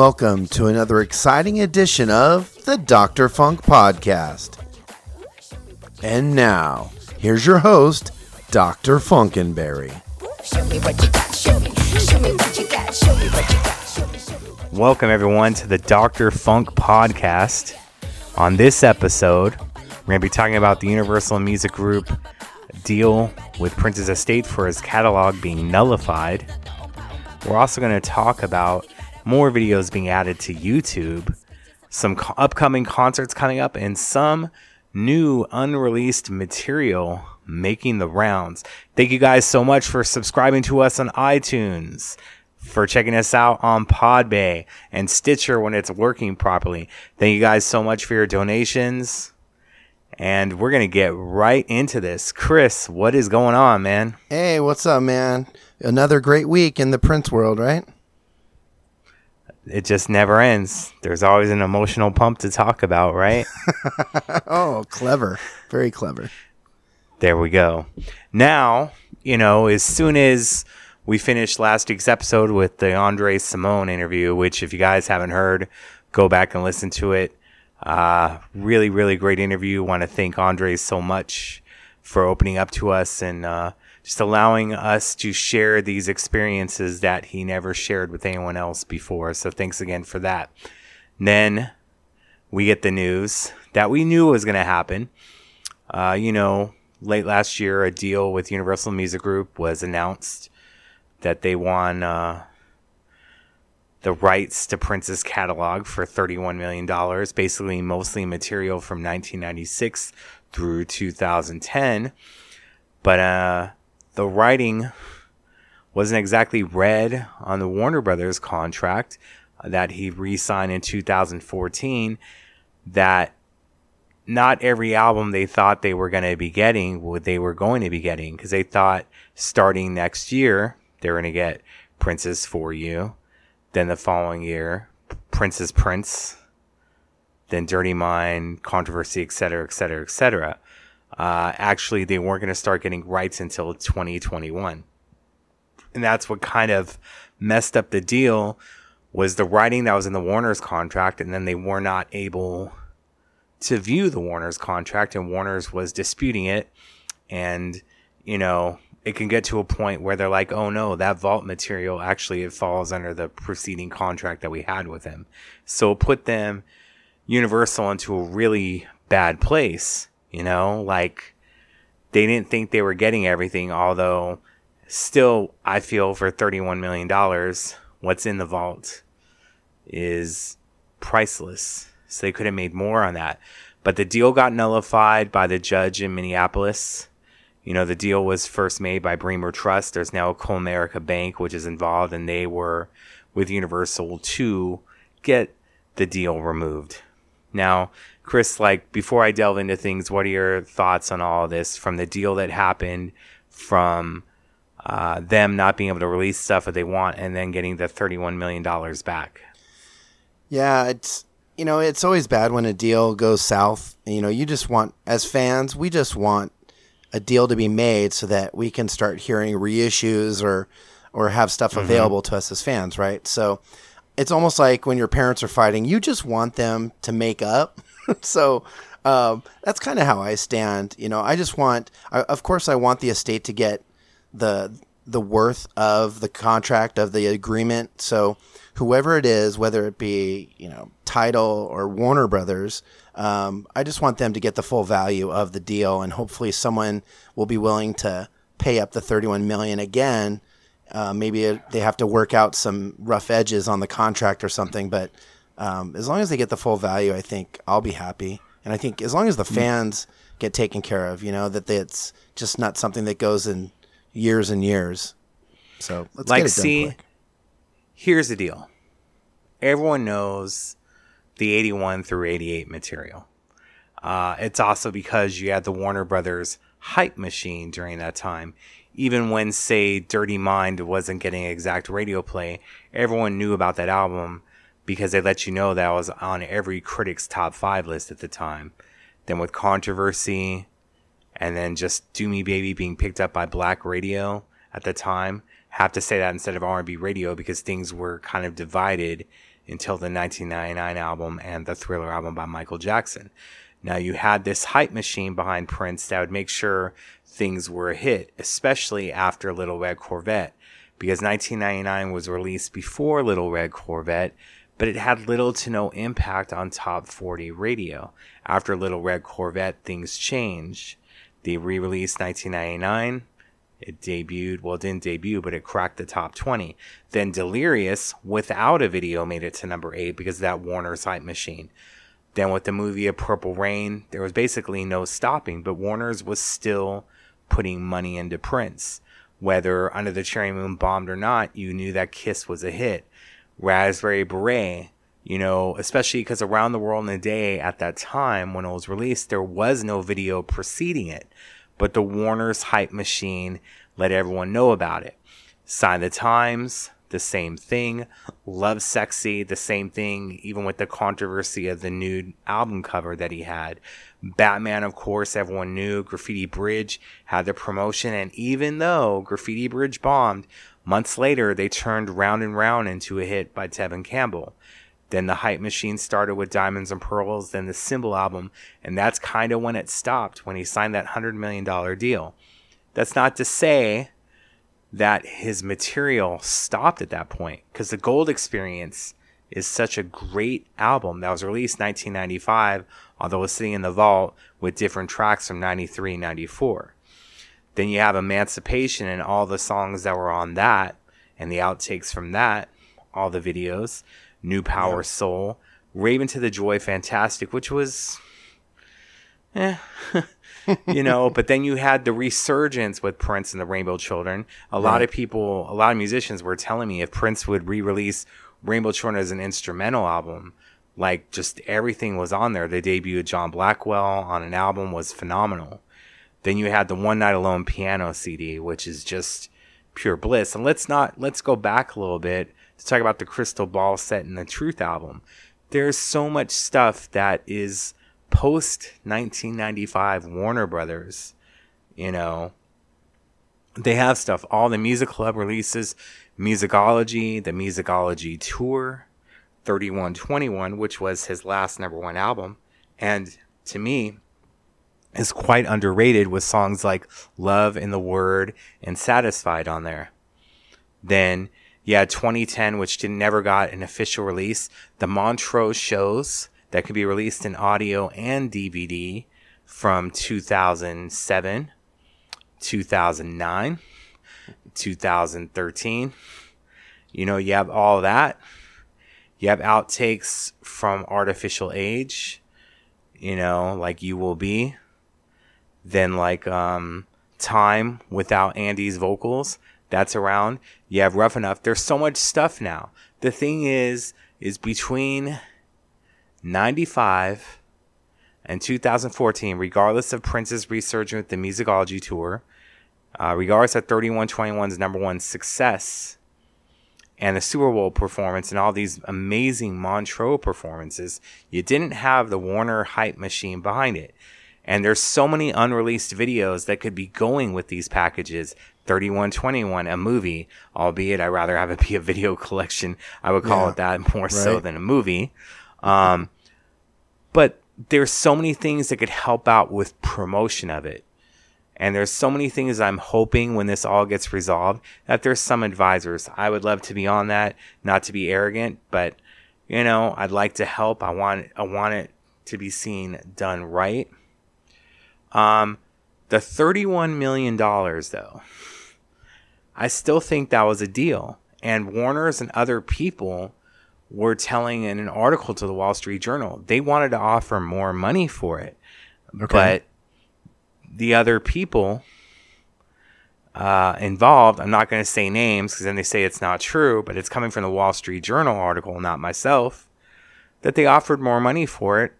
Welcome to another exciting edition of the Dr. Funk Podcast. And now, here's your host, Dr. Funkenberry. Welcome, everyone, to the Dr. Funk Podcast. On this episode, we're going to be talking about the Universal Music Group deal with Prince's estate for his catalog being nullified. We're also going to talk about more videos being added to YouTube, some co- upcoming concerts coming up, and some new unreleased material making the rounds. Thank you guys so much for subscribing to us on iTunes, for checking us out on Podbay and Stitcher when it's working properly. Thank you guys so much for your donations. And we're going to get right into this. Chris, what is going on, man? Hey, what's up, man? Another great week in the Prince world, right? It just never ends. There's always an emotional pump to talk about, right? oh, clever. Very clever. There we go. Now, you know, as soon as we finished last week's episode with the Andre Cymone interview, which if you guys haven't heard, go back and listen to it. Uh, really, really great interview. Want to thank Andre so much for opening up to us and uh, just allowing us to share these experiences that he never shared with anyone else before. So thanks again for that. Then we get the news that we knew was going to happen. Uh, you know, late last year, a deal with Universal Music Group was announced that they won uh, the rights to Prince's catalog for $31 million, basically mostly material from 1996 through 2010. But uh, the writing wasn't exactly read on the Warner Brothers contract that he re signed in 2014 that not every album they thought they were going to be getting what they were going to be getting because they thought starting next year they're going to get Prince's for You, then the following year Prince's Prince, then Dirty Mind, Controversy, etc., etc., etc. Uh, actually, they weren't going to start getting rights until 2021, and that's what kind of messed up the deal was the writing that was in the Warner's contract, and then they were not able to view the Warner's contract, and Warner's was disputing it. And, you know, it can get to a point where they're like, oh no, that vault material actually it falls under the preceding contract that we had with him. So put them Universal into a really bad place, you know, like they didn't think they were getting everything, although still I feel for $31 million, what's in the vault is priceless. So they could have made more on that. But the deal got nullified by the judge in Minneapolis. You know, the deal was first made by Bremer Trust. There's now a Comerica Bank, which is involved, and they were with Universal to get the deal removed. Now, Chris, like, before I delve into things, what are your thoughts on all this from the deal that happened, from uh, them not being able to release stuff that they want, and then getting the $31 million back? Yeah, it's you know, it's always bad when a deal goes south. You know, you just want as fans, we just want a deal to be made so that we can start hearing reissues or or have stuff Mm-hmm. available to us as fans, right? So it's almost like when your parents are fighting, you just want them to make up. so um, that's kind of how I stand. You know, I just want, I, of course, I want the estate to get the the worth of the contract of the agreement. So whoever it is, whether it be you know Tidal or Warner Brothers, um, I just want them to get the full value of the deal, and hopefully someone will be willing to pay up the 31 million again. Uh, maybe it, they have to work out some rough edges on the contract or something, but um, as long as they get the full value, I think I'll be happy. And I think as long as the fans get taken care of, you know, that it's just not something that goes in years and years. So let's like, get it done see, quick. here's the deal. Everyone knows the 81 through 88 material. Uh, it's also because you had the Warner Brothers hype machine during that time. Even when, say, Dirty Mind wasn't getting exact radio play, everyone knew about that album because they let you know that it was on every critic's top five list at the time. Then with Controversy, and then just "Do Me Baby" being picked up by Black Radio at the time. Have to say that instead of R&B radio because things were kind of divided until the 1999 album and the Thriller album by Michael Jackson. Now you had this hype machine behind Prince that would make sure things were a hit, especially after Little Red Corvette, because 1999 was released before Little Red Corvette, but it had little to no impact on top 40 radio. After Little Red Corvette, things changed. They re-released 1999. It debuted, well, it didn't debut, but it cracked the top 20. Then Delirious, without a video, made it to number 8 because of that Warner's hype machine. Then with the movie of Purple Rain, there was basically no stopping, but Warner's was still putting money into Prince. Whether Under the Cherry Moon bombed or not, you knew that Kiss was a hit. Raspberry Beret, you know, especially because around the world in a day at that time when it was released, there was no video preceding it. But the Warner's hype machine let everyone know about it. Sign the Times, the same thing. Lovesexy, the same thing, even with the controversy of the nude album cover that he had. Batman, of course, everyone knew. Graffiti Bridge had the promotion, and even though Graffiti Bridge bombed, months later they turned Round and Round into a hit by Tevin Campbell. Then the hype machine started with Diamonds and Pearls, then the Symbol album, and that's kind of when it stopped, when he signed that $100 million deal. That's not to say that his material stopped at that point because the Gold Experience is such a great album that was released 1995, although it's sitting in the vault with different tracks from 93 94. Then you have Emancipation and all the songs that were on that and the outtakes from that, all the videos, New Power yeah. Soul, Rave Un2 the Joy Fantastic, which was eh you know, but then you had the resurgence with Prince and the Rainbow Children. A right. lot of people, a lot of musicians were telling me if Prince would re-release Rainbow Children as an instrumental album, like just everything was on there. The debut of John Blackwell on an album was phenomenal. Then you had the One Night Alone piano CD, which is just pure bliss. And let's not let's go back a little bit to talk about the Crystal Ball set and the Truth album. There's so much stuff that is post 1995 Warner Brothers, you know, they have stuff. All the Music Club releases, Musicology, the Musicology Tour, 3121, which was his last number one album. And to me, is quite underrated with songs like Love in the Word and Satisfied on there. Then, yeah, 2010, which did, never got an official release. The Montreux shows that could be released in audio and DVD from 2007, 2009, 2013. You know, you have all that. You have outtakes from Art Official Age, you know, like You Will Be. Then, like, um, Time without Andy's vocals. That's around. You have Rough Enough. There's so much stuff now. The thing is, is between 95 and 2014, regardless of Prince's resurgence the Musicology Tour, uh, regardless of 3121's number one success and the Super Bowl performance and all these amazing Montreux performances, you didn't have the Warner hype machine behind it. And there's so many unreleased videos that could be going with these packages. 3121, a movie, albeit I'd rather have it be a video collection. I would call yeah, it that more right. so than a movie. Um, but there's so many things that could help out with promotion of it. And there's so many things I'm hoping when this all gets resolved that there's some advisors. I would love to be on that, not to be arrogant, but you know, I'd like to help. I want I want it to be seen done right. Um, the 31 million dollars though. I still think that was a deal. And Warner's and other people were telling in an article to the Wall Street Journal they wanted to offer more money for it, okay. but the other people uh, involved, I'm not going to say names because then they say it's not true, but it's coming from the Wall Street Journal article, not myself, that they offered more money for it,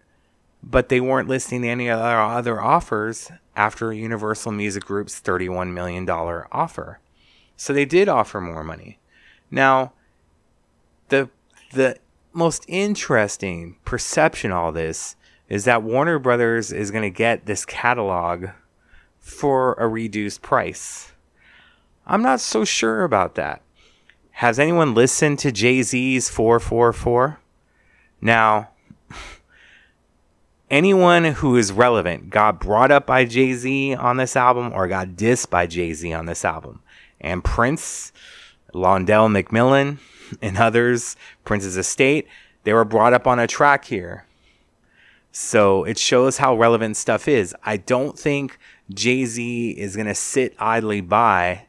but they weren't listing any other offers after Universal Music Group's $31 million offer. So they did offer more money. Now, the the most interesting perception all this is that Warner Brothers is going to get this catalog for a reduced price. I'm not so sure about that. has anyone listened to Jay Z's 444? Now, anyone who is relevant got brought up by Jay Z on this album or got dissed by Jay Z on this album. And Prince, Londell McMillan, and others, Prince's estate, they were brought up on a track here. So it shows how relevant stuff is. I don't think Jay Z is going to sit idly by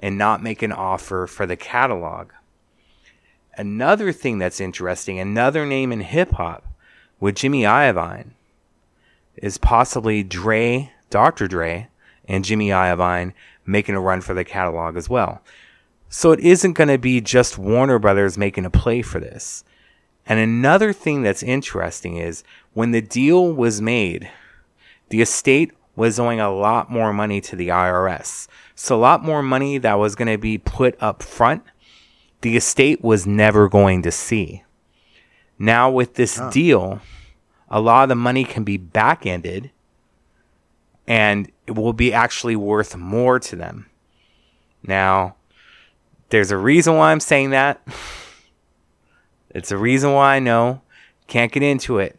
and not make an offer for the catalog. Another thing that's interesting, another name in hip hop with Jimmy Iovine is possibly Dre, Dr. Dre, and Jimmy Iovine making a run for the catalog as well. So it isn't going to be just Warner Brothers making a play for this. And another thing that's interesting is when the deal was made, the estate was owing a lot more money to the IRS. So a lot more money that was going to be put up front, the estate was never going to see. Now with this deal, a lot of the money can be back ended and it will be actually worth more to them. Now, there's a reason why I'm saying that. It's a reason why I know. Can't get into it.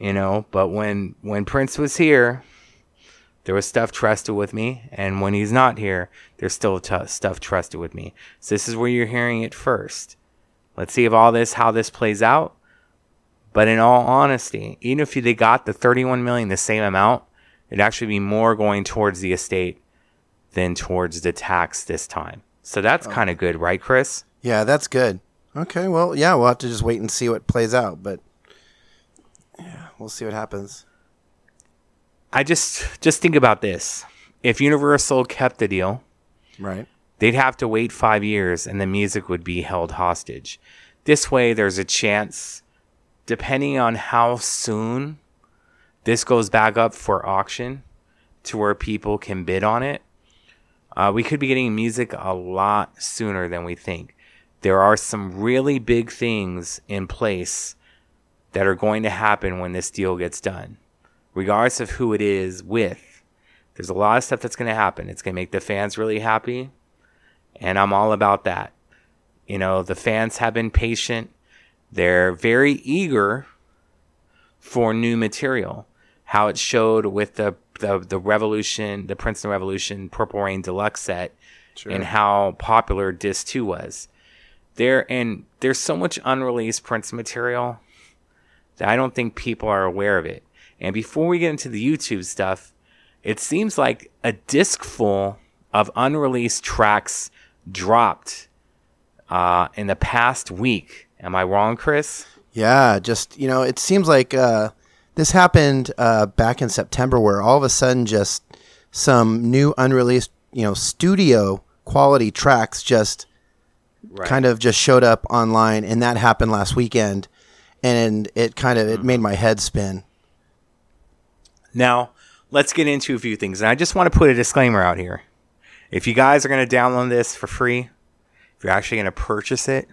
You know, but when when Prince was here, there was stuff trusted with me, and when he's not here, there's still t- stuff trusted with me. So this is where you're hearing it first. Let's see if all this how this plays out. But in all honesty, even if they got the 31 million, the same amount, it'd actually be more going towards the estate than towards the tax this time. So that's oh. kind of good, right, Chris? Yeah, that's good. Okay, well, yeah, we'll have to just wait and see what plays out, but yeah, we'll see what happens. I just just think about this. If Universal kept the deal, right, they'd have to wait 5 years and the music would be held hostage. This way there's a chance depending on how soon this goes back up for auction to where people can bid on it, uh, we could be getting music a lot sooner than we think. There are some really big things in place that are going to happen when this deal gets done, regardless of who it is with. There's a lot of stuff that's going to happen. It's going to make the fans really happy, and I'm all about that. You know, the fans have been patient they're very eager for new material. How it showed with the the, the Revolution, the Prince and the Revolution Purple Rain Deluxe set, sure. and how popular Disc Two was. There and there's so much unreleased Prince material that I don't think people are aware of it. And before we get into the YouTube stuff, it seems like a disc full of unreleased tracks dropped uh, in the past week Am I wrong, Chris? Yeah, just you know, it seems like uh, this happened uh, back in September, where all of a sudden, just some new unreleased, you know, studio quality tracks just right. kind of just showed up online, and that happened last weekend, and it kind of it made my head spin. Now, let's get into a few things, and I just want to put a disclaimer out here. If you guys are going to download this for free, if you're actually going to purchase it,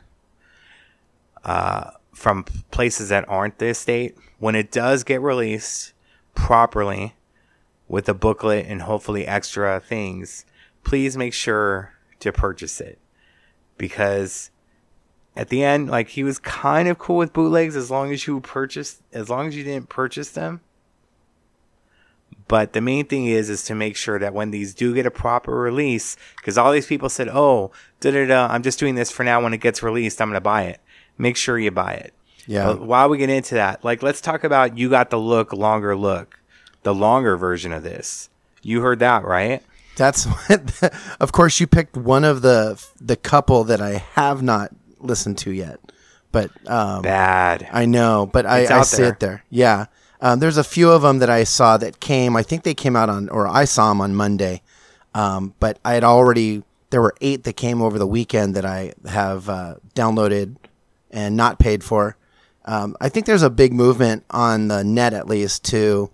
uh, from places that aren't the estate, when it does get released properly with a booklet and hopefully extra things, please make sure to purchase it because at the end, like he was kind of cool with bootlegs as long as you purchased, as long as you didn't purchase them. But the main thing is, is to make sure that when these do get a proper release, because all these people said, "Oh, da da da, I'm just doing this for now. When it gets released, I'm gonna buy it." Make sure you buy it. Yeah. But while we get into that, like let's talk about you got the look longer look, the longer version of this. You heard that, right? That's of course you picked one of the the couple that I have not listened to yet. But um, bad. I know, but it's I, I see there. it there. Yeah. Um, there's a few of them that I saw that came. I think they came out on, or I saw them on Monday. Um, but I had already. There were eight that came over the weekend that I have uh, downloaded and not paid for. Um, I think there's a big movement on the net, at least, to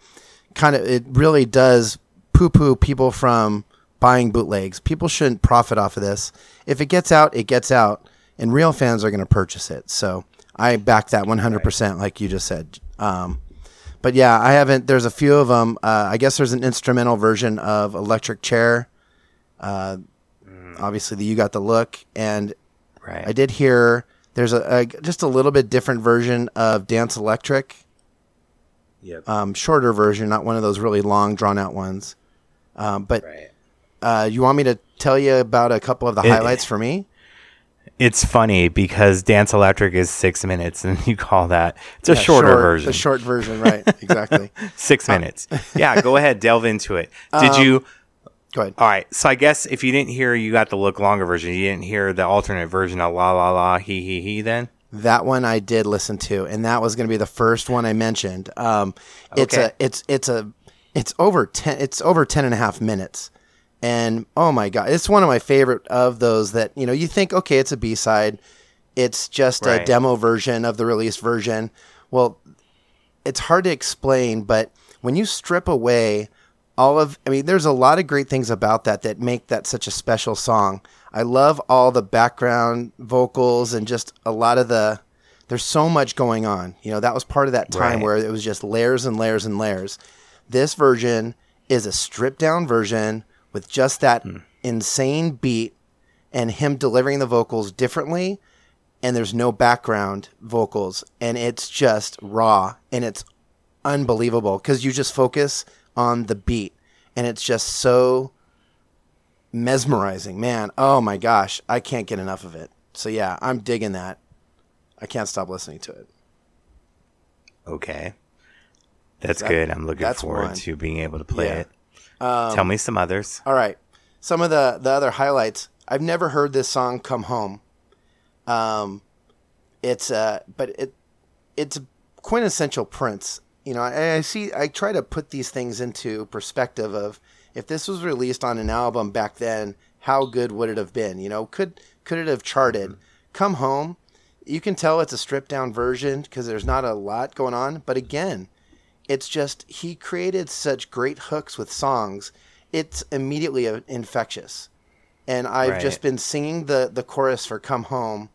kind of it really does poo poo people from buying bootlegs. People shouldn't profit off of this. If it gets out, it gets out, and real fans are going to purchase it. So I back that 100%, like you just said. Um, but yeah, I haven't. There's a few of them. Uh, I guess there's an instrumental version of Electric Chair. Uh, obviously the "You Got the Look," and Right. I did hear there's a, a just a little bit different version of "Dance Electric," Yep. um, shorter version, not one of those really long, drawn out ones. Um, but right. uh, you want me to tell you about a couple of the It- highlights for me? It's funny because Dance Electric is six minutes, and you call that it's a Yeah, shorter short- version. The short version, right? Exactly. six minutes. yeah, go ahead, delve into it. Did Um, you? Go ahead. All right. So I guess if you didn't hear, you got the look longer version. You didn't hear the alternate version of La La La He He He. Then That one I did listen to, and that was going to be the first one I mentioned. Um, it's Okay. a, it's, it's a, it's over ten, it's over ten and a half minutes, and oh my god, it's one of my favorite of those that you know you think okay, it's a B side, it's just a demo version of the released version. Well, it's hard to explain, but when you strip away all of, I mean, there's a lot of great things about that that make that such a special song. I love all the background vocals and just a lot of the, there's so much going on. You know, that was part of that time Right. where it was just layers and layers and layers. This version is a stripped down version with just that hmm. insane beat and him delivering the vocals differently and there's no background vocals and it's just raw and it's unbelievable because you just focus on the beat and it's just so mesmerizing man oh my gosh i can't get enough of it so yeah i'm digging that i can't stop listening to it okay, that's That- good. I'm looking forward one. to being able to play Yeah. it. Tell me some others. all right some of the the other highlights i've never heard this song come home um it's uh but it it's a quintessential prince you know I, see i try to put these things into perspective of if this was released on an album back then how good would it have been? You know could could it have charted? Come home you can tell it's a stripped down version because there's not a lot going on but again it's just he created such great hooks with songs it's immediately uh, infectious. And i've Right. just been singing the the chorus for come home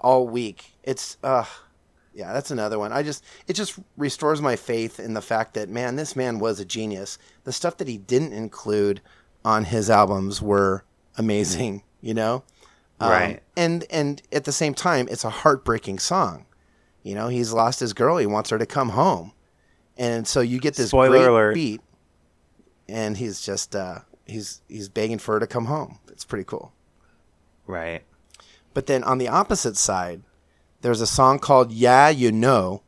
all week. It's uh yeah that's another one. I just it just restores my faith in the fact that man this man was a genius. The stuff that he didn't include on his albums were amazing you know? Um, Right. and and at the same time it's a heartbreaking song. You know he's lost his girl. He wants her to come home. And so you get this Spoiler great alert. beat and he's just uh he's he's begging for her to come home. It's pretty cool. Right. but then on the opposite side there's a song called yeah you know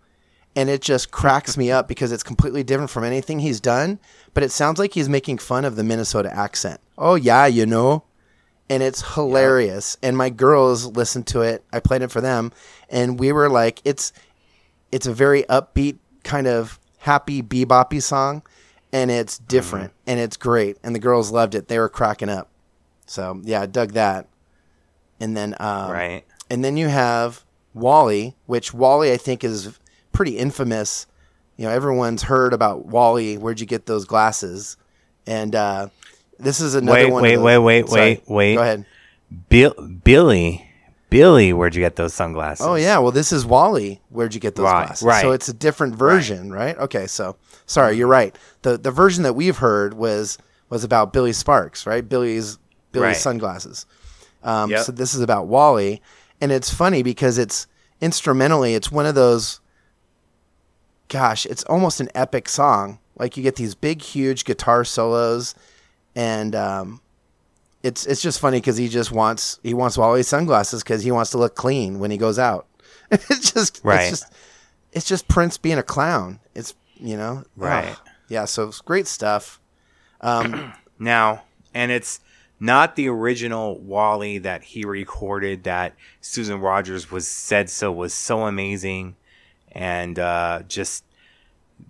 and it just cracks me up because it's completely different from anything he's done but it sounds like he's making fun of the minnesota accent. Oh yeah you know? And it's hilarious. And my girls listened to it. I played it for them. And we were like it's it's a very upbeat kind of happy beboppy song and it's different and it's great. And the girls loved it. They were cracking up. So yeah i dug that. And then um, right. and then you have Wally, which Wally I think is pretty infamous. You know, everyone's heard about Wally. Where'd you get those glasses? And uh, this is another Wait, one. wait, those- wait, wait, Sorry. wait, wait. Go ahead. Bill, Billy, Billy, where'd you get those sunglasses? Oh yeah, well this is Wally. Where'd you get those Right, glasses? right. So it's a different version, right. Okay, so sorry, you're right. the The version that we've heard was was about Billy Sparks, right? Billy's Billy's Right. sunglasses. Um, Yep. So this is about Wally, and it's funny because it's instrumentally, it's one of those. Gosh, it's almost an epic song. Like you get these big, huge guitar solos, and um, it's it's just funny because he just wants he wants Wally's sunglasses because he wants to look clean when he goes out. it's just Right. It's just it's just Prince being a clown. It's you know Right. ugh. yeah. So it's great stuff. Um, Now, and it's not the original Wally that he recorded that Susan Rogers was said so was so amazing and uh, just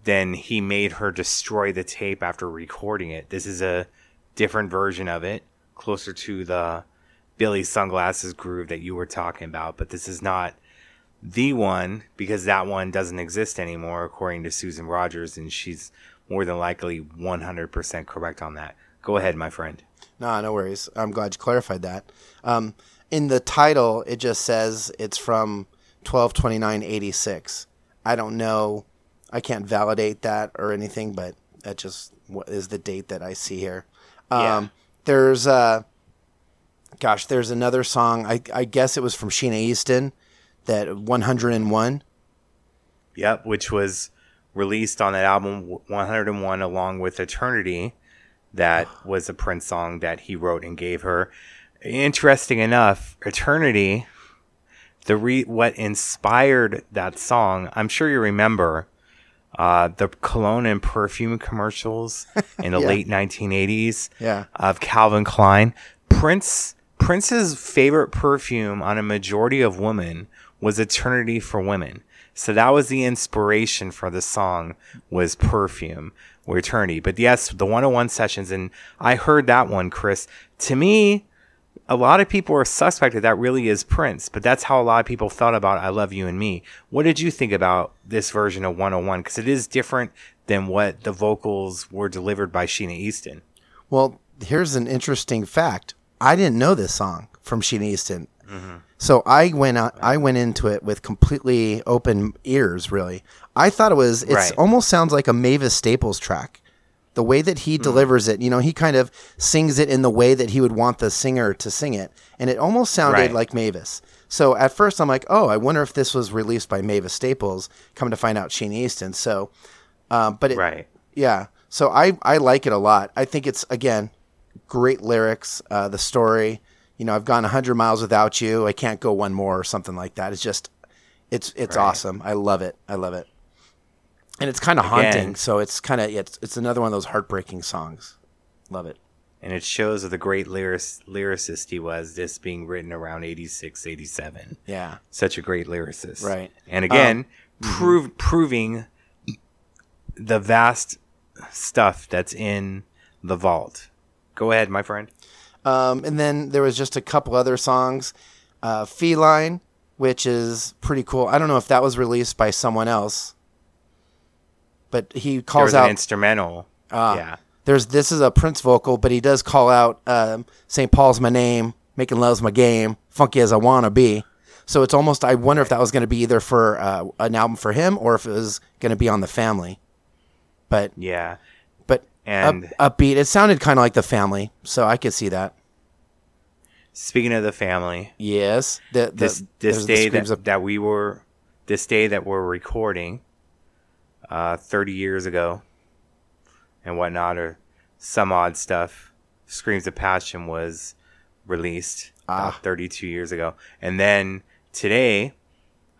then he made her destroy the tape after recording it. This is a different version of it, closer to the Billy sunglasses groove that you were talking about, but this is not the one because that one doesn't exist anymore according to Susan Rogers and she's more than likely 100% correct on that. Go ahead, my friend. No, no worries. I'm glad you clarified that. Um, in the title, it just says it's from twelve twenty nine eighty six. I don't know. I can't validate that or anything, but that just what is the date that I see here. Um, Yeah. There's uh, gosh, there's another song. I, I guess it was from Sheena Easton, that 101. Yep, which was released on that album 101 along with Eternity. That was a Prince song that he wrote and gave her. Interesting enough, Eternity, the re- what inspired that song, I'm sure you remember uh, the cologne and perfume commercials in the Yeah. late 1980s Yeah. of Calvin Klein. Prince Prince's favorite perfume on a majority of women was Eternity for Women. So that was the inspiration for the song was perfume or eternity. But yes, the 101 sessions and I heard that one, Chris. To me, a lot of people are suspect that that really is Prince, but that's how a lot of people felt about I Love You and Me. What did you think about this version of 101? Because it is different than what the vocals were delivered by Sheena Easton. Well, here's an interesting fact. I didn't know this song from Sheena Easton. So I went out, I went into it with completely open ears. Really, I thought it was. It Right. almost sounds like a Mavis Staples track. The way that he delivers it, you know, he kind of sings it in the way that he would want the singer to sing it, and it almost sounded Right. like Mavis. So at first, I'm like, oh, I wonder if this was released by Mavis Staples. Come to find out, Sheena Easton. So, um, but it, Right. yeah. So I I like it a lot. I think it's again great lyrics. Uh, the story. You know, I've gone hundred miles without you. I can't go one more or something like that. It's just, it's it's Right. awesome. I love it. I love it. And it's kind of haunting. So it's kind of it's it's another one of those heartbreaking songs. Love it. And it shows of the great lyric- lyricist he was, this being written around 86, 87. Yeah. Such a great lyricist. Right. And again, Um, prove, proving the vast stuff that's in the vault. Go ahead, my friend. Um, and then there was just a couple other songs. Uh, Feline, which is pretty cool. I don't know if that was released by someone else, but he calls out an instrumental. Ah. yeah. There's this is a Prince vocal, but he does call out um, St. Paul's my name, making love's my game, funky as I wanna be. So it's almost I wonder if that was going to be either for uh, an album for him or if it was going to be on the Family. But Yeah. And- up, upbeat, it sounded kind of like the Family, so I could see that. Speaking of the family, Yes, the, the, this this day that, that we were this day that we're recording uh 30 years ago and whatnot or some odd stuff screams of passion was released Ah. about 32 years ago and then today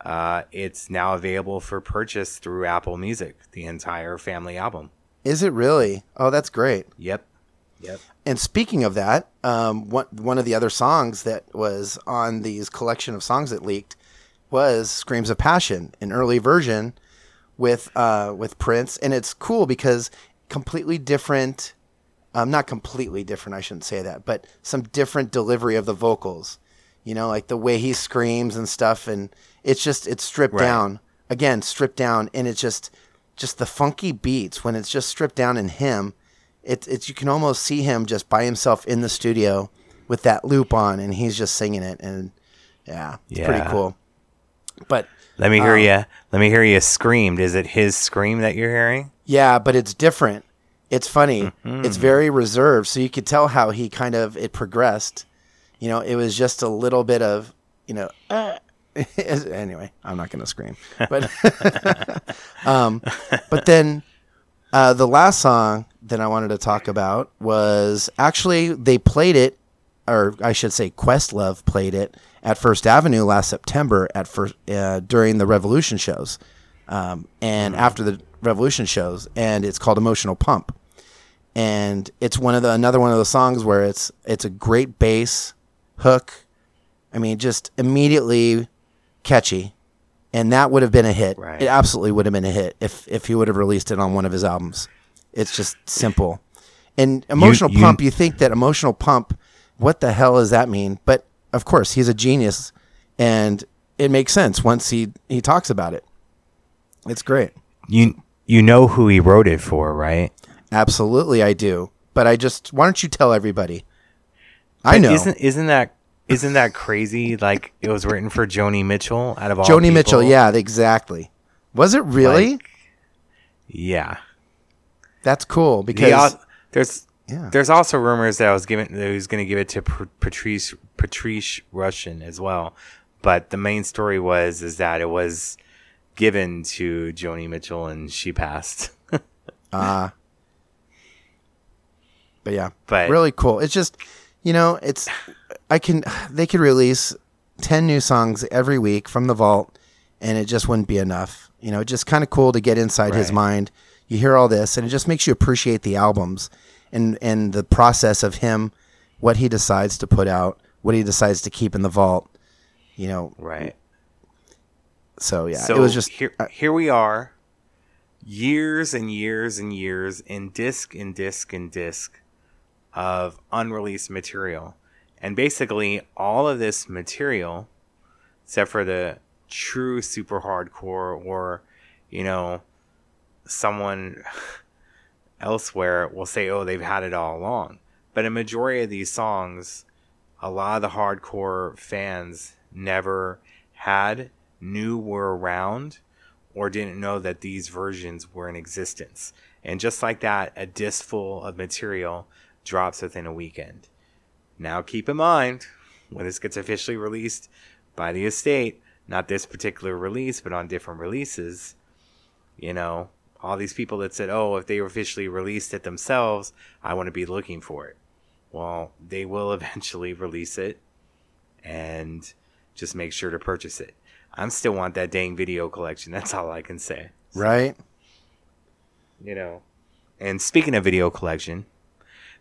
uh it's now available for purchase through apple music the entire family album is it really? Oh, that's great. yep yep And speaking of that, um, one one of the other songs that was on these collection of songs that leaked was "Screams of Passion," an early version with uh, with Prince, and it's cool because completely different. Um, not completely different. I shouldn't say that, but some different delivery of the vocals. You know, like the way he screams and stuff, and it's just it's stripped Right. down again, stripped down, and it's just just the funky beats when it's just stripped down in him it's it's you can almost see him just by himself in the studio with that loop on and he's just singing it and yeah it's pretty cool. But let me hear Um, you let me hear you screamed. Is it his scream that you're hearing? Yeah but it's different. It's funny. Mm-hmm. it's very reserved so you could tell how he kind of it progressed. You know it was just a little bit of you know uh, anyway i'm not going to scream. But um but then uh, the last song that I wanted to talk about was actually they played it, or I should say, Questlove played it at First Avenue last September at first uh, during the Revolution shows, um, and after the Revolution shows, and it's called Emotional Pump, and it's one of the another one of the songs where it's it's a great bass hook, I mean, just immediately catchy. And that would have been a hit. Right. It absolutely would have been a hit if if he would have released it on one of his albums. It's just simple. And emotional you- pump, you think that emotional pump, what the hell does that mean? But of course, he's a genius, and it makes sense once he he talks about it. It's great. you you know who he wrote it for right Absolutely, I do. But I just why don't you tell everybody? I know. Isn't isn't that isn't that crazy? Like it was written for Joni Mitchell out of all Joni Mitchell, yeah, exactly. Was it really? Like, Yeah. That's cool because au- there's Yeah. There's also rumors that I was giving that he was going to give it to Patrice Patrice Rushen as well, but the main story was is that it was given to Joni Mitchell and she passed. Uh but yeah, But- really cool. It's just, you know, it's I can they could release 10 new songs every week from the vault and it just wouldn't be enough. You know, just kind of cool to get inside his mind. You hear all this and it just makes you appreciate the albums and and the process of him what he decides to put out, what he decides to keep in the vault. You know, right. so yeah, so it was just here. here we are, years and years and years in disc and disc and disc of unreleased material, and basically all of this material, except for the true super hardcore or, you know, someone elsewhere will say, "Oh, they've had it all along," but a majority of these songs, a lot of the hardcore fans never had, knew were around, or didn't know that these versions were in existence. And just like that, a disc full of material drops within a weekend. Now, keep in mind, when this gets officially released by the estate, not this particular release, but on different releases, you know, all these people that said, oh, if they officially released it themselves, I want to be looking for it. Well, they will eventually release it and just make sure to purchase it. I still want that dang video collection. That's all I can say. right. You know. And speaking of video collection,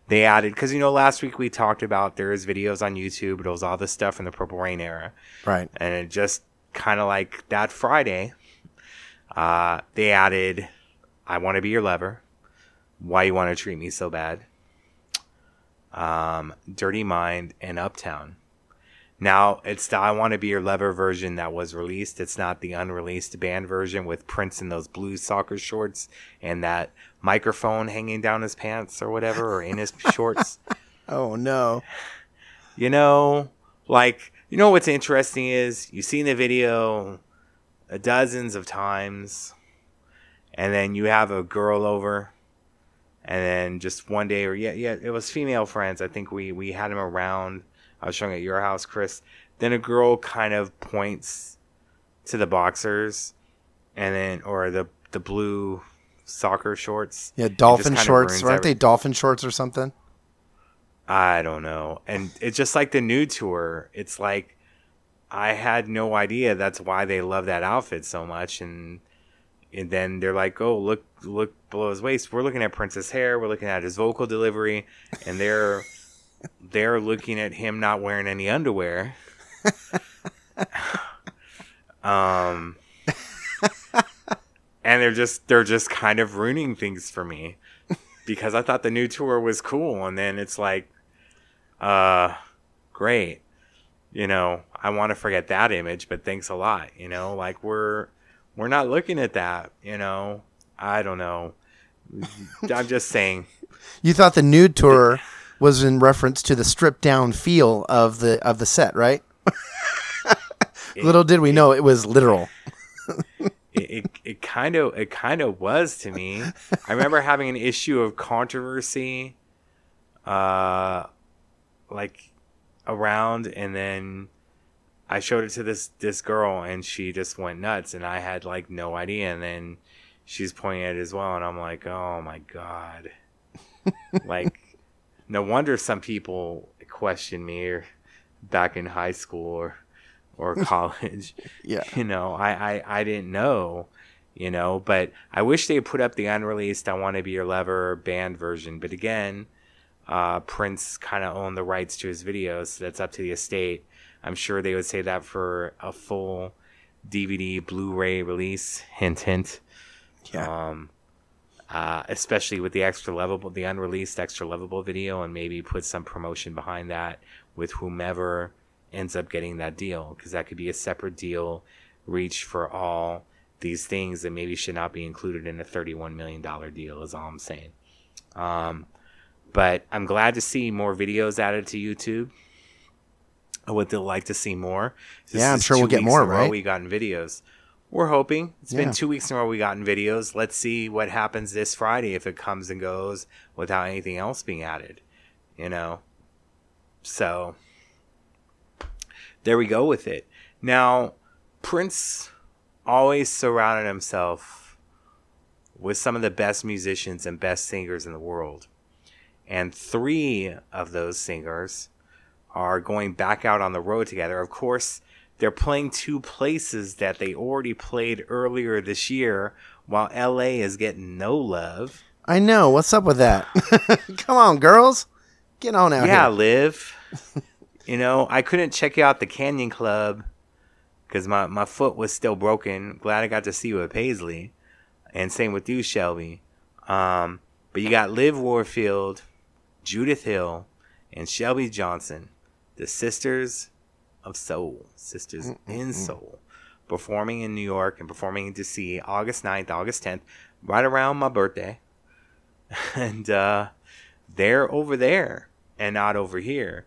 they added because you know last week we talked about there is videos on YouTube. It was all this stuff from the Purple Rain era, Right. and it just kind of like that Friday, uh, they added "I Want to Be Your Lover," "Why You Want to Treat Me So Bad," um, "Dirty Mind," and "Uptown." Now it's the "I Want to Be Your Lover" version that was released. It's not the unreleased band version with Prince in those blue soccer shorts and that microphone hanging down his pants or whatever, or in his shorts. Oh no. You know, like you know what's interesting is you've seen the video a dozens of times, and then you have a girl over, and then just one day or yeah, yeah, it was female friends. I think we we had them around. I was showing at your house, Chris. Then a girl kind of points to the boxers, and then or the the blue soccer shorts. Yeah, dolphin shorts. Aren't they dolphin shorts or something? I don't know. And it's just like the nude tour. It's like I had no idea that's why they love that outfit so much and and then they're like, "Oh, look look below his waist. We're looking at Prince's hair, we're looking at his vocal delivery, and they're they're looking at him not wearing any underwear." um and they're just they're just kind of ruining things for me because I thought the nude tour was cool, and then it's like, uh, great. You know, I want to forget that image, but thanks a lot. You know, like we're we're not looking at that. You know, I don't know. I'm just saying. You thought the nude tour was in reference to the stripped down feel of the of the set, right? Little did we know it was literal. it, it, kind of it kind of was to me. I remember having an issue of controversy, uh, like around, and then I showed it to this this girl, and she just went nuts, and I had like no idea, and then she's pointing at it as well, and I'm like, oh my god, like no wonder some people question me back in high school or or college. Yeah. you know I, I i didn't know you know but i wish they put up the unreleased i want to be your lover band version. But again uh, prince kind of owned the rights to his videos so that's up to the estate. I'm sure they would say that for a full dvd blu-ray release. Hint hint. Yeah. um, uh, especially with the Extraloveable, the unreleased Extraloveable video, and maybe put some promotion behind that with whomever ends up getting that deal, because that could be a separate deal, reach for all these things that maybe should not be included in a thirty-one million dollar deal. Is all I'm saying. Um, but I'm glad to see more videos added to YouTube. I would like to see more. This Yeah, I'm sure we'll get more, in a row right? We gotten videos. we're hoping. It's Yeah. been two weeks in a row we gotten videos. Let's see what happens this Friday if it comes and goes without anything else being added. You know? So there we go with it. Now, Prince always surrounded himself with some of the best musicians and best singers in the world. And three of those singers are going back out on the road together. Of course, they're playing two places that they already played earlier this year, while LA is getting no love. I know. What's up with that? Come on, girls. Get on out yeah, here. live. you know, I couldn't check out the Canyon Club because my, my foot was still broken. Glad I got to see you at Paisley. And same with you, Shelby. Um, but you got Liv Warfield, Judith Hill, and Shelby Johnson, the Sisters of Soul, Sisters in Soul, performing in New York and performing in DC August 9th, August 10th, right around my birthday. and uh, they're over there and not over here.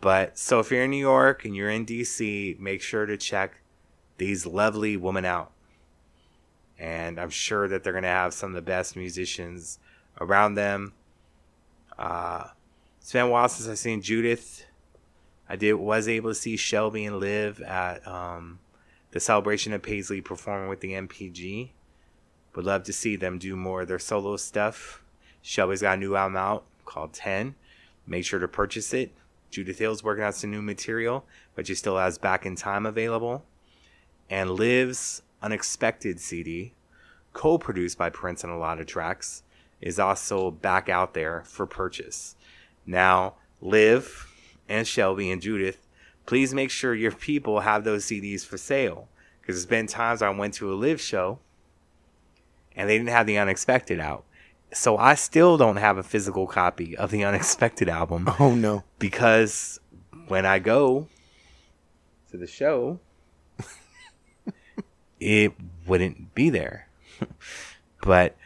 But so if you're in New York and you're in DC, make sure to check these lovely women out. And I'm sure that they're going to have some of the best musicians around them. Uh, it's been a while since I've seen Judith. I did was able to see Shelby and Liv at um, the celebration of Paisley performing with the MPG. Would love to see them do more of their solo stuff. Shelby's got a new album out called 10. Make sure to purchase it. Judith Hill's working on some new material, but she still has Back in Time available. And Liv's Unexpected CD, co produced by Prince on a lot of tracks, is also back out there for purchase. Now, Liv and Shelby and Judith, please make sure your people have those CDs for sale. Because there's been times I went to a Live show and they didn't have the Unexpected out. So I still don't have a physical copy of the Unexpected album Oh no. because when I go to the show, it wouldn't be there. but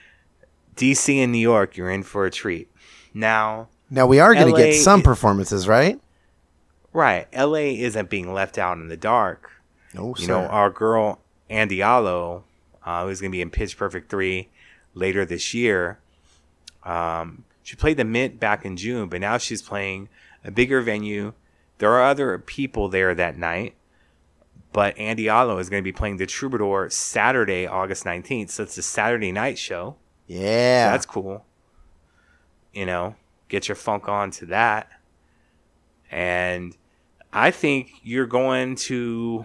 DC and New York, you're in for a treat. Now, Now we are going to get some performances, right? right, LA isn't being left out in the dark. No, You know, our girl Andy Allo, uh, who's going to be in Pitch Perfect 3 later this year, um, she played the Mint back in June, but now she's playing a bigger venue. There are other people there that night, but Andy Allo is going to be playing the Troubadour Saturday, August 19th. So it's a Saturday night show. yeah. That's cool. You know, get your funk on to that. And I think you're going to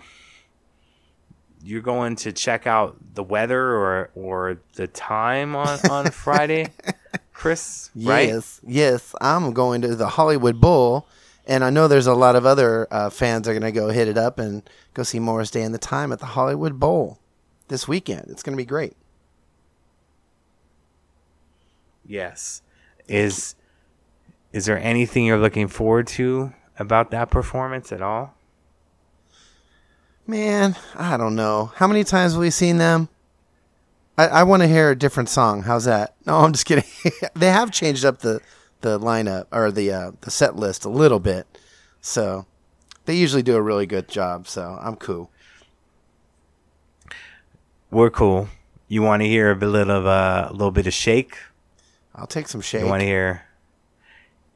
you're going to check out the weather or or the time on on Friday, Chris, right? Yes, yes. I'm going to the Hollywood Bowl, and I know there's a lot of other uh, fans are going to go hit it up and go see Morris Day and the Time at the Hollywood Bowl this weekend. It's going to be great. Yes. Is is there anything you're looking forward to about that performance at all? Man, I don't know. How many times have we seen them? I, I want to hear a different song. How's that? No, I'm just kidding. they have changed up the, the lineup or the uh, the set list a little bit, so they usually do a really good job. So I'm cool. We're cool. You want to hear a bit of uh, a little bit of shake? I'll take some shake. You want to hear?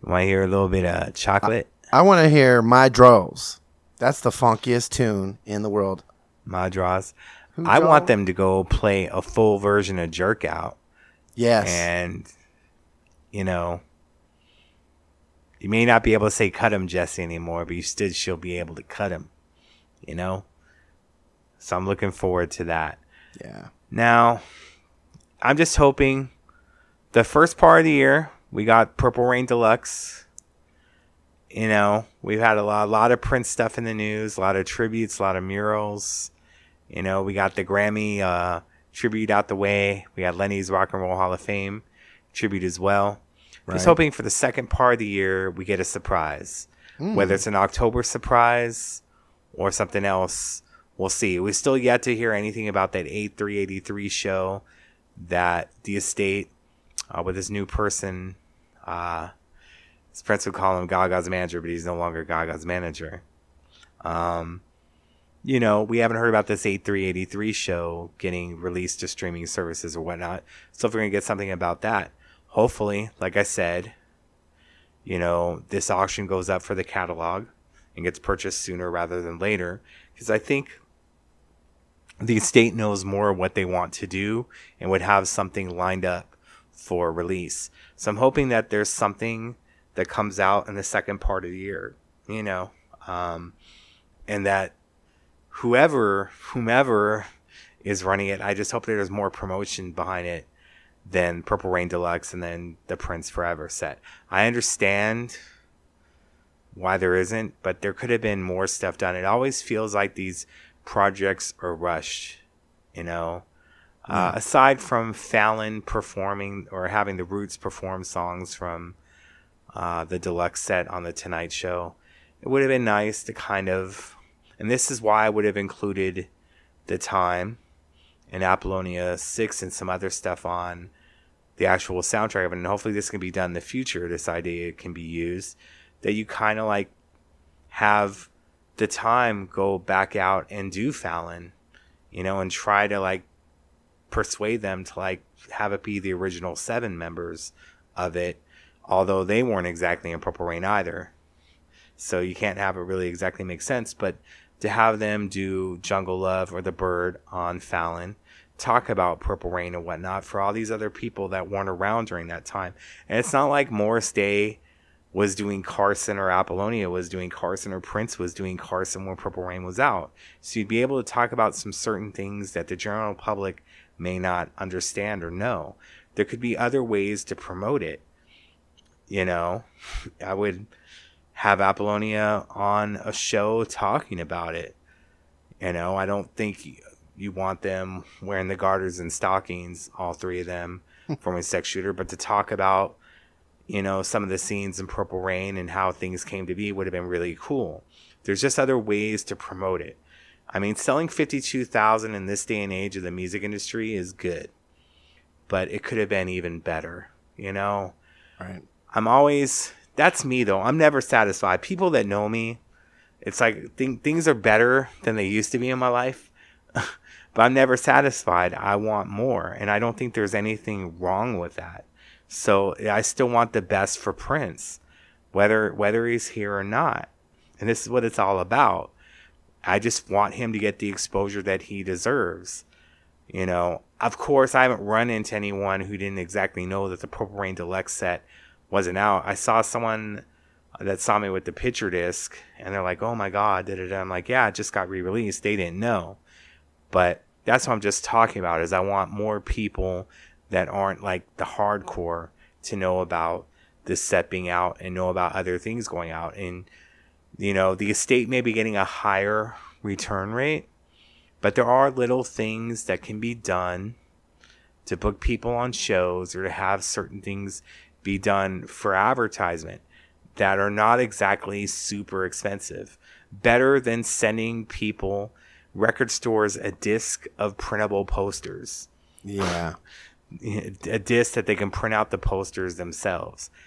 You want to hear a little bit of chocolate? I want to hear My Drawers. That's the funkiest tune in the world. My draws. Who I want them to go play a full version of Jerk Out, Yes. and you know, you may not be able to say cut him Jesse anymore, but you still she'll be able to cut him. You know. So I'm looking forward to that. yeah. Now, I'm just hoping the first part of the year we got Purple Rain Deluxe. You know, we've had a lot, a lot of Prince stuff in the news, a lot of tributes, a lot of murals. You know, we got the Grammy uh, tribute out the way. We got Lenny's Rock and Roll Hall of Fame tribute as well. Just Right. hoping for the second part of the year we get a surprise, whether it's an October surprise or something else. We'll see. We still yet to hear anything about that 8383 show that the estate uh, with this new person. Uh, his friends would call him Gaga's manager, but he's no longer Gaga's manager. Um, you know, we haven't heard about this 8383 show getting released to streaming services or whatnot. So if we're going to get something about that, hopefully, like I said, you know, this auction goes up for the catalog and gets purchased sooner rather than later. Because I think the estate knows more what they want to do and would have something lined up for release. So I'm hoping that there's something that comes out in the second part of the year, you know, um, and that whoever, whomever is running it, I just hope there's more promotion behind it than Purple Rain Deluxe and then the Prince Forever set. I understand why there isn't, but there could have been more stuff done. It always feels like these projects are rushed, you know. Uh, mm. aside from Fallon performing or having the Roots perform songs from uh, the deluxe set on the Tonight Show, it would have been nice to kind of, and this is why I would have included the time and Apollonia 6 and some other stuff on the actual soundtrack of it. And hopefully this can be done in the future. This idea can be used that you kind of like have the time go back out and do Fallon, you know, and try to like persuade them to like have it be the original seven members of it, although they weren't exactly in Purple Rain either. So you can't have it really exactly make sense, but to have them do Jungle Love or The Bird on Fallon talk about Purple Rain and whatnot for all these other people that weren't around during that time. And it's not like Morris Day was doing Carson or Apollonia was doing Carson or Prince was doing Carson when Purple Rain was out. So you'd be able to talk about some certain things that the general public may not understand or know. There could be other ways to promote it. You know, I would have Apollonia on a show talking about it. You know, I don't think you want them wearing the garters and stockings, all three of them, from a sex shooter, but to talk about, you know, some of the scenes in Purple Rain and how things came to be would have been really cool. There's just other ways to promote it. I mean, selling 52,000 in this day and age of the music industry is good, but it could have been even better, you know? Right. I'm always, that's me though. I'm never satisfied. People that know me, it's like th- things are better than they used to be in my life. but I'm never satisfied. I want more. And I don't think there's anything wrong with that. So I still want the best for Prince, whether whether he's here or not. And this is what it's all about. I just want him to get the exposure that he deserves. You know, of course, I haven't run into anyone who didn't exactly know that the Purple Rain Deluxe set wasn't out. I saw someone that saw me with the picture disc, and they're like, "Oh my god!" I'm like, "Yeah, it just got re-released." They didn't know. But that's what I'm just talking about is I want more people that aren't like the hardcore to know about this set being out and know about other things going out. And, you know, the estate may be getting a higher return rate, but there are little things that can be done to book people on shows or to have certain things be done for advertisement that are not exactly super expensive. Better than sending people record stores a disc of printable posters. Yeah. a disc that they can print out the posters themselves.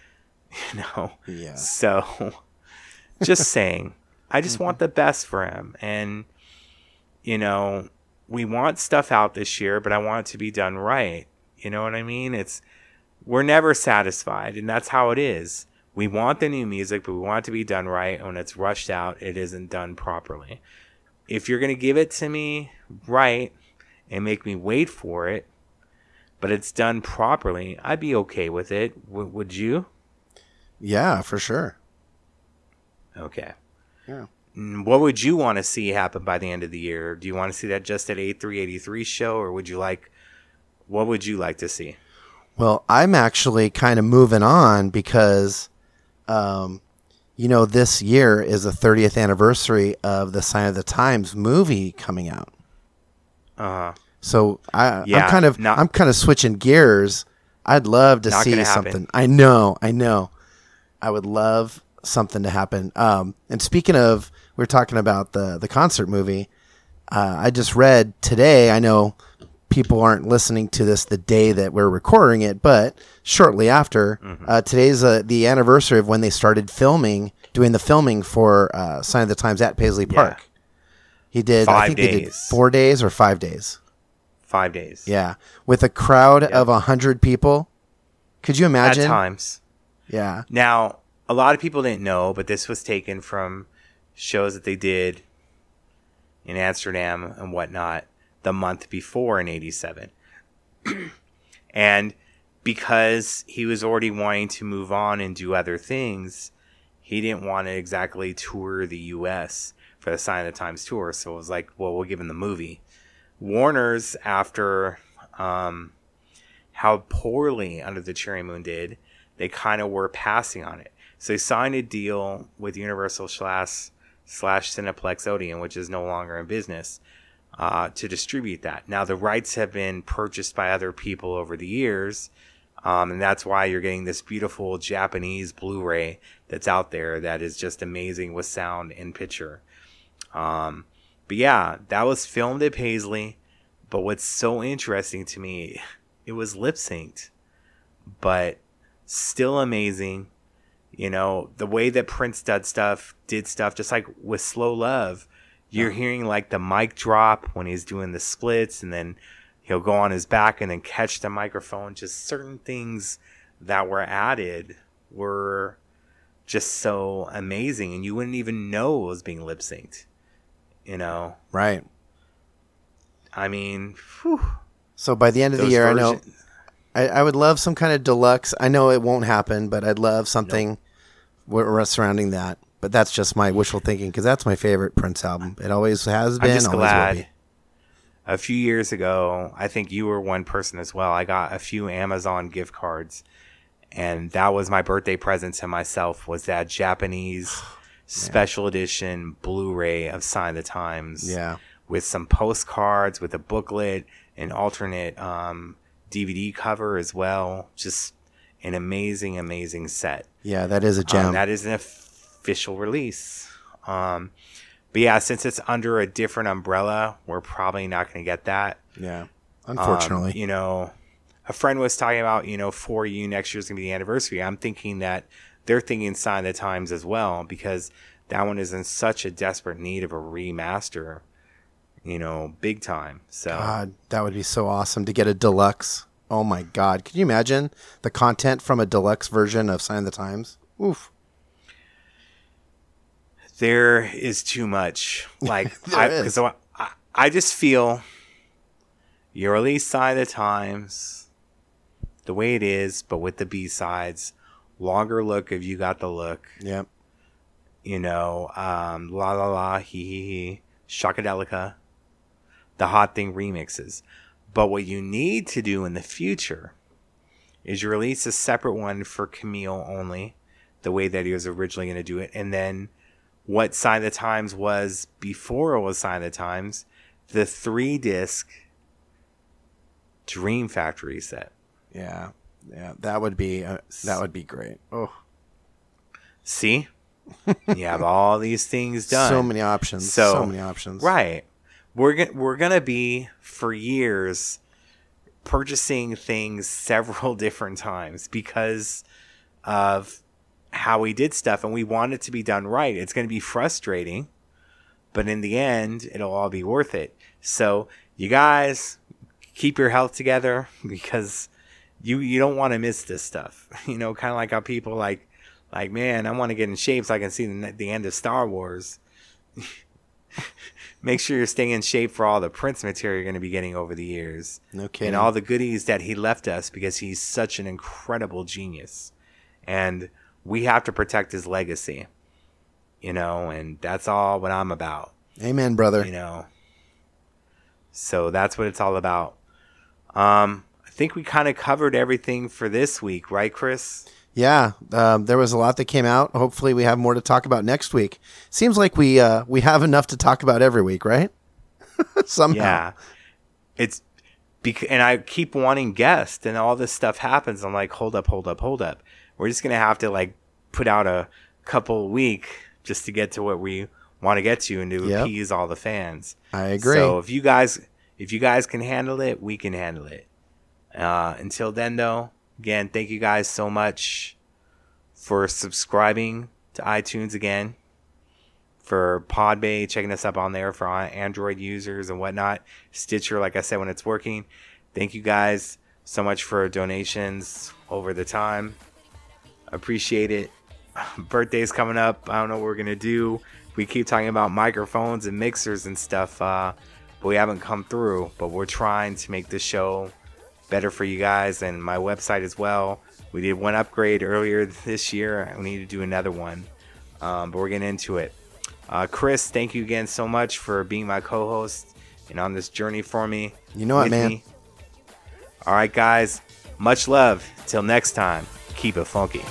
You know? Yeah. So just saying. I just want the best for him. And, you know, we want stuff out this year, but I want it to be done right. You know what I mean? It's we're never satisfied, and that's how it is. We want the new music, but we want it to be done right. And when it's rushed out, it isn't done properly if you're going to give it to me right and make me wait for it, but it's done properly, I'd be okay with it. W- would you? Yeah, for sure. Okay. Yeah. What would you want to see happen by the end of the year? Do you want to see that just at 8383 show, or would you like, what would you like to see? Well, I'm actually kind of moving on because um, you know, this year is the 30th anniversary of the Sign of the Times movie coming out. Uh, so I, yeah, I'm kind of not, I'm kind of switching gears. I'd love to see something. I know, I know. I would love something to happen. Um, and speaking of, we are talking about the the concert movie. Uh, I just read today. I know people aren't listening to this the day that we're recording it, but shortly after, mm-hmm. uh, today's uh, the anniversary of when they started filming, doing the filming for uh, Sign of the Times at Paisley Park. He did. I Five think he did four days or five days. Five days. Yeah, with a crowd of a hundred people. Could you imagine? At times. Yeah. Now, a lot of people didn't know, but this was taken from shows that they did in Amsterdam and whatnot the month before in 87. and because he was already wanting to move on and do other things, he didn't want to exactly tour the US for the Sign of the Times tour. So it was like, well, we'll give him the movie. Warner's, after um, how poorly Under the Cherry Moon did, they kind of were passing on it. So they signed a deal with Universal slash slash Cineplex Odeon, which is no longer in business, uh, to distribute that. Now the rights have been purchased by other people over the years, um, and that's why you're getting this beautiful Japanese Blu-ray that's out there that is just amazing with sound and picture. Um, but yeah, that was filmed at Paisley. But what's so interesting to me, it was lip synced, but still amazing. You know, the way that Prince did stuff, did stuff, just like with Slow Love, you're hearing like the mic drop when he's doing the splits, and then he'll go on his back and then catch the microphone. Just certain things that were added were just so amazing, and you wouldn't even know it was being lip synced. You know, Right. I mean, whew, So by the end of the year, I know I, I would love some kind of deluxe. I know it won't happen, but I'd love something wi- surrounding that. But that's just my wishful thinking because that's my favorite Prince album. It always has been. I'm just glad. A few years ago, I think you were one person as well. I got a few Amazon gift cards, and that was my birthday present to myself. Was that Japanese special edition Blu-ray of Sign of the Times? Yeah. with some postcards, with a booklet, an alternate um, DVD cover as well. Just an amazing, amazing set. Yeah, that is a Um, gem. that is an official release. Um, but yeah, since it's under a different umbrella, we're probably not going to get that. yeah. Um, Unfortunately. you know, a friend was talking about, you know, for you next year's going to be the anniversary. I'm thinking that they're thinking Sign of the Times as well because that one is in such a desperate need of a remaster, you know, big time. So God, that would be so awesome to get a deluxe. Oh my God. Can you imagine the content from a deluxe version of Sign of the Times? Oof. There is too much. Like, I, I, I- just feel your release Sign of the Times the way it is, but with the B sides, longer look if you got the look, Yep. you know, um, la la la, he he he, Shockadelica, the hot thing remixes. But what you need to do in the future is you release a separate one for Camille only, the way that he was originally going to do it, and then what Sign of the Times was before it was Sign of the Times, the three disc Dream Factory set. Yeah. Yeah. That would be uh, that would be great. Oh, See, you have all these things done. so many options. So- So, many options. Right. We're go- we're gonna be for years purchasing things several different times because of how we did stuff, and we want it to be done right. It's gonna be frustrating, but in the end, it'll all be worth it. So you guys keep your health together because you you don't want to miss this stuff. You know, kind of like how people like like man, I want to get in shape so I can see the, the end of Star Wars make sure you're staying in shape for all the Prince material you're going to be getting over the years No kidding. and all the goodies that he left us because he's such an incredible genius. And we have to protect his legacy, you know, and that's all what I'm about, Amen, brother. you know. So that's what it's all about. Um, I think we kind of covered everything for this week, right, Chris? Yeah, um, there was a lot that came out. Hopefully, we have more to talk about next week. Seems like we uh, we have enough to talk about every week, right? Somehow. Yeah. It's bec- and I keep wanting guests and all this stuff happens. I'm like, hold up, hold up, hold up. We're just going to have to like put out a couple a week just to get to what we want to get to and to Yep. appease all the fans. I agree. So if you guys if you guys can handle it, we can handle it. Uh, until then though, again, thank you guys so much for subscribing to iTunes again. for Podbay, checking us up on there for Android users and whatnot. Stitcher, like I said, when it's working. Thank you guys so much for donations over the time. Appreciate it. Birthday's coming up. I don't know what we're gonna do. We keep talking about microphones and mixers and stuff, uh, but we haven't come through. But we're trying to make this show better for you guys and my website as well. We did one upgrade earlier this year. We need to do another one, um, but we're getting into it. Uh, Chris, thank you again so much for being my co-host and on this journey for me. You know what, man? Me. All right, guys. Much love. Till next time, keep it funky.